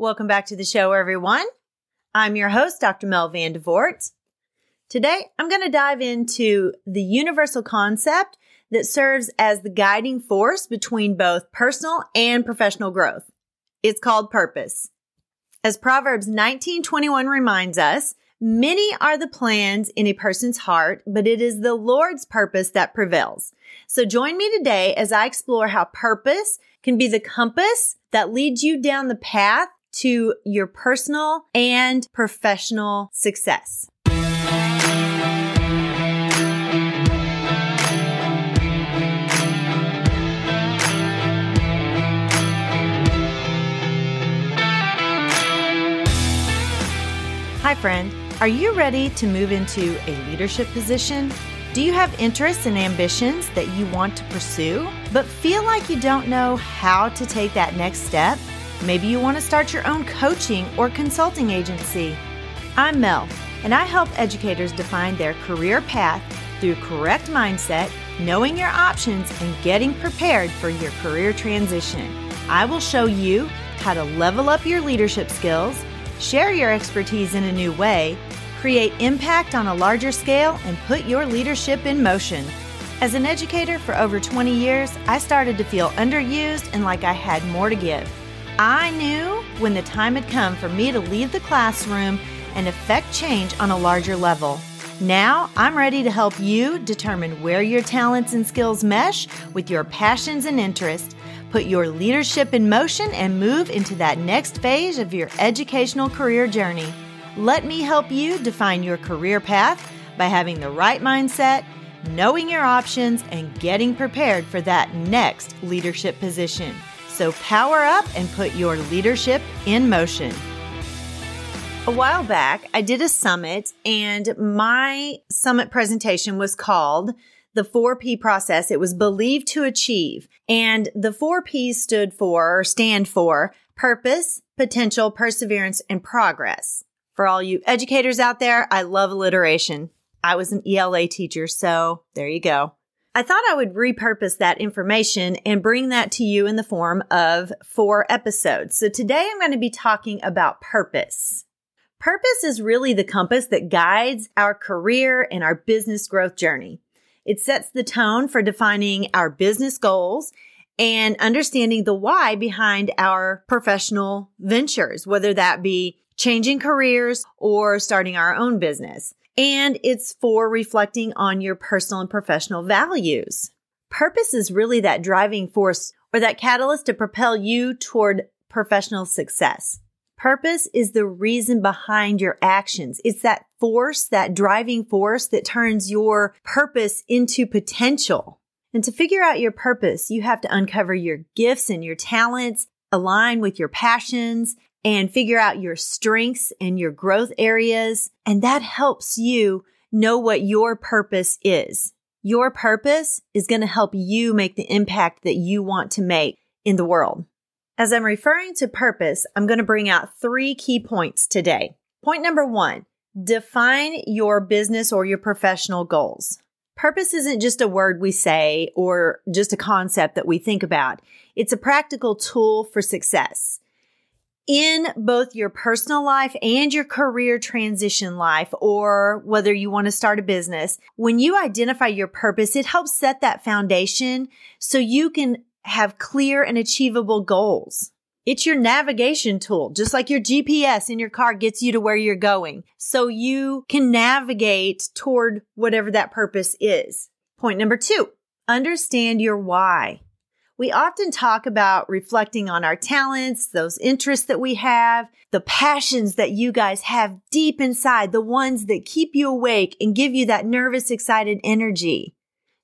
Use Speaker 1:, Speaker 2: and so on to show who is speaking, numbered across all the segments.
Speaker 1: Welcome back to the show, everyone. I'm your host, Dr. Mel Van DeVort. Today, I'm going to dive into the universal concept that serves as the guiding force between both personal and professional growth. It's called purpose. As Proverbs 19:21 reminds us, many are the plans in a person's heart, but it is the Lord's purpose that prevails. So join me today as I explore how purpose can be the compass that leads you down the path to your personal and professional success. Hi, friend. Are you ready to move into a leadership position? Do you have interests and ambitions that you want to pursue, but feel like you don't know how to take that next step? Maybe you want to start your own coaching or consulting agency. I'm Mel, and I help educators define their career path through correct mindset, knowing your options, and getting prepared for your career transition. I will show you how to level up your leadership skills, share your expertise in a new way, create impact on a larger scale, and put your leadership in motion. As an educator for over 20 years, I started to feel underused and like I had more to give. I knew when the time had come for me to leave the classroom and affect change on a larger level. Now I'm ready to help you determine where your talents and skills mesh with your passions and interests, put your leadership in motion, and move into that next phase of your educational career journey. Let me help you define your career path by having the right mindset, knowing your options, and getting prepared for that next leadership position. So power up and put your leadership in motion. A while back, I did a summit, and my summit presentation was called the 4P process. It was believed to achieve. And the 4 P's stood for or stand for purpose, potential, perseverance, and progress. For all you educators out there, I love alliteration. I was an ELA teacher, so there you go. I thought I would repurpose that information and bring that to you in the form of four episodes. So today I'm going to be talking about purpose. Purpose is really the compass that guides our career and our business growth journey. It sets the tone for defining our business goals and understanding the why behind our professional ventures, whether that be changing careers or starting our own business and it's for reflecting on your personal and professional values. Purpose is really that driving force or that catalyst to propel you toward professional success. Purpose is the reason behind your actions. It's that force, that driving force that turns your purpose into potential. And to figure out your purpose, you have to uncover your gifts and your talents, align with your passions, and figure out your strengths and your growth areas. And that helps you know what your purpose is. Your purpose is going to help you make the impact that you want to make in the world. As I'm referring to purpose, I'm going to bring out three key points today. Point number one, define your business or your professional goals. Purpose isn't just a word we say or just a concept that we think about. It's a practical tool for success in both your personal life and your career transition life, or whether you want to start a business, when you identify your purpose, it helps set that foundation so you can have clear and achievable goals. It's your navigation tool, just like your GPS in your car gets you to where you're going. So you can navigate toward whatever that purpose is. Point number two, understand your why. We often talk about reflecting on our talents, those interests that we have, the passions that you guys have deep inside, the ones that keep you awake and give you that nervous, excited energy.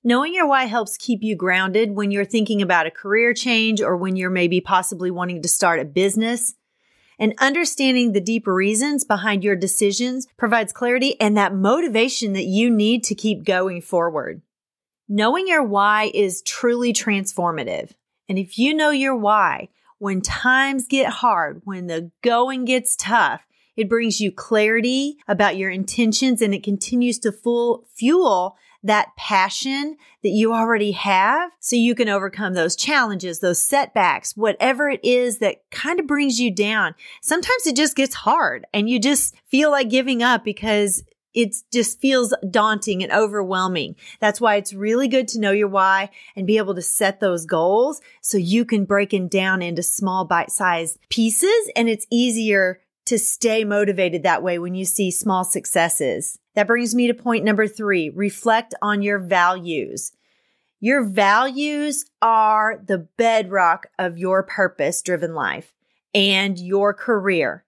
Speaker 1: Knowing your why helps keep you grounded when you're thinking about a career change or when you're maybe possibly wanting to start a business. And understanding the deeper reasons behind your decisions provides clarity and that motivation that you need to keep going forward. Knowing your why is truly transformative. And if you know your why, when times get hard, when the going gets tough, it brings you clarity about your intentions and it continues to full fuel that passion that you already have so you can overcome those challenges, those setbacks, whatever it is that kind of brings you down. Sometimes it just gets hard and you just feel like giving up because it just feels daunting and overwhelming. That's why it's really good to know your why and be able to set those goals so you can break it down into small bite sized pieces and it's easier to stay motivated that way when you see small successes. That brings me to point number three reflect on your values. Your values are the bedrock of your purpose driven life and your career.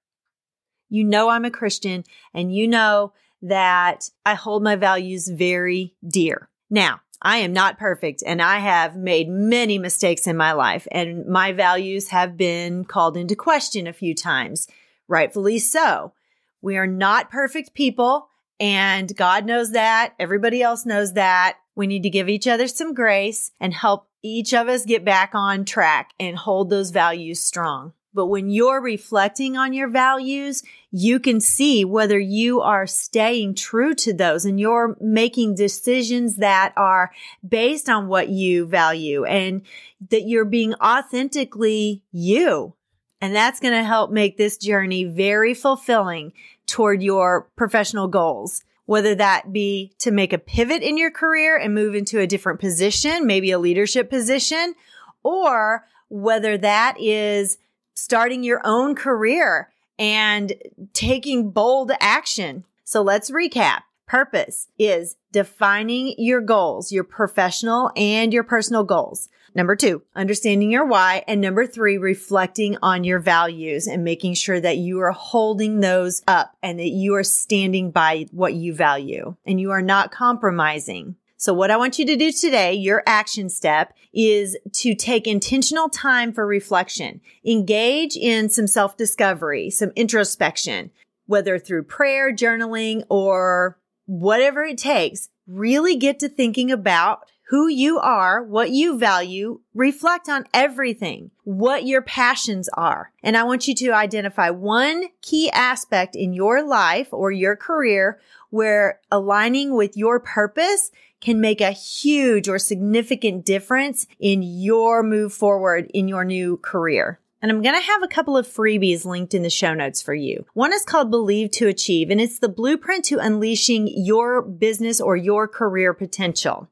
Speaker 1: You know, I'm a Christian and you know that I hold my values very dear. Now, I am not perfect and I have made many mistakes in my life and my values have been called into question a few times rightfully so. We are not perfect people, and God knows that. Everybody else knows that. We need to give each other some grace and help each of us get back on track and hold those values strong. But when you're reflecting on your values, you can see whether you are staying true to those and you're making decisions that are based on what you value and that you're being authentically you. And that's going to help make this journey very fulfilling toward your professional goals. Whether that be to make a pivot in your career and move into a different position, maybe a leadership position, or whether that is starting your own career and taking bold action. So let's recap. Purpose is defining your goals, your professional and your personal goals. Number two, understanding your why. And number three, reflecting on your values and making sure that you are holding those up and that you are standing by what you value and you are not compromising. So what I want you to do today, your action step is to take intentional time for reflection. Engage in some self discovery, some introspection, whether through prayer, journaling, or whatever it takes. Really get to thinking about who you are, what you value, reflect on everything, what your passions are. And I want you to identify one key aspect in your life or your career where aligning with your purpose can make a huge or significant difference in your move forward in your new career. And I'm going to have a couple of freebies linked in the show notes for you. One is called Believe to Achieve, and it's the blueprint to unleashing your business or your career potential.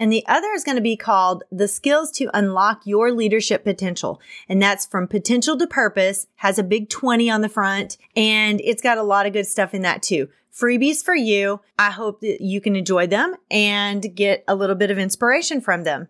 Speaker 1: And the other is going to be called the skills to unlock your leadership potential. And that's from potential to purpose, has a big 20 on the front, and it's got a lot of good stuff in that too. Freebies for you. I hope that you can enjoy them and get a little bit of inspiration from them.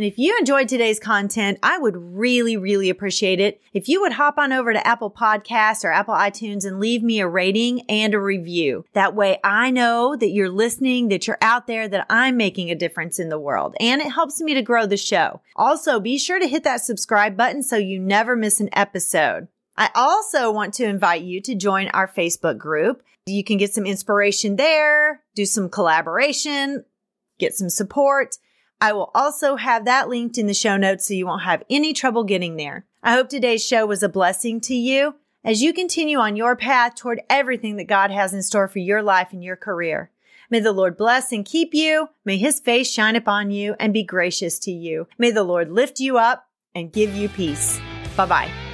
Speaker 1: And if you enjoyed today's content, I would really, really appreciate it if you would hop on over to Apple Podcasts or Apple iTunes and leave me a rating and a review. That way I know that you're listening, that you're out there, that I'm making a difference in the world. And it helps me to grow the show. Also, be sure to hit that subscribe button so you never miss an episode. I also want to invite you to join our Facebook group. You can get some inspiration there, do some collaboration, get some support. I will also have that linked in the show notes so you won't have any trouble getting there. I hope today's show was a blessing to you as you continue on your path toward everything that God has in store for your life and your career. May the Lord bless and keep you. May his face shine upon you and be gracious to you. May the Lord lift you up and give you peace. Bye bye.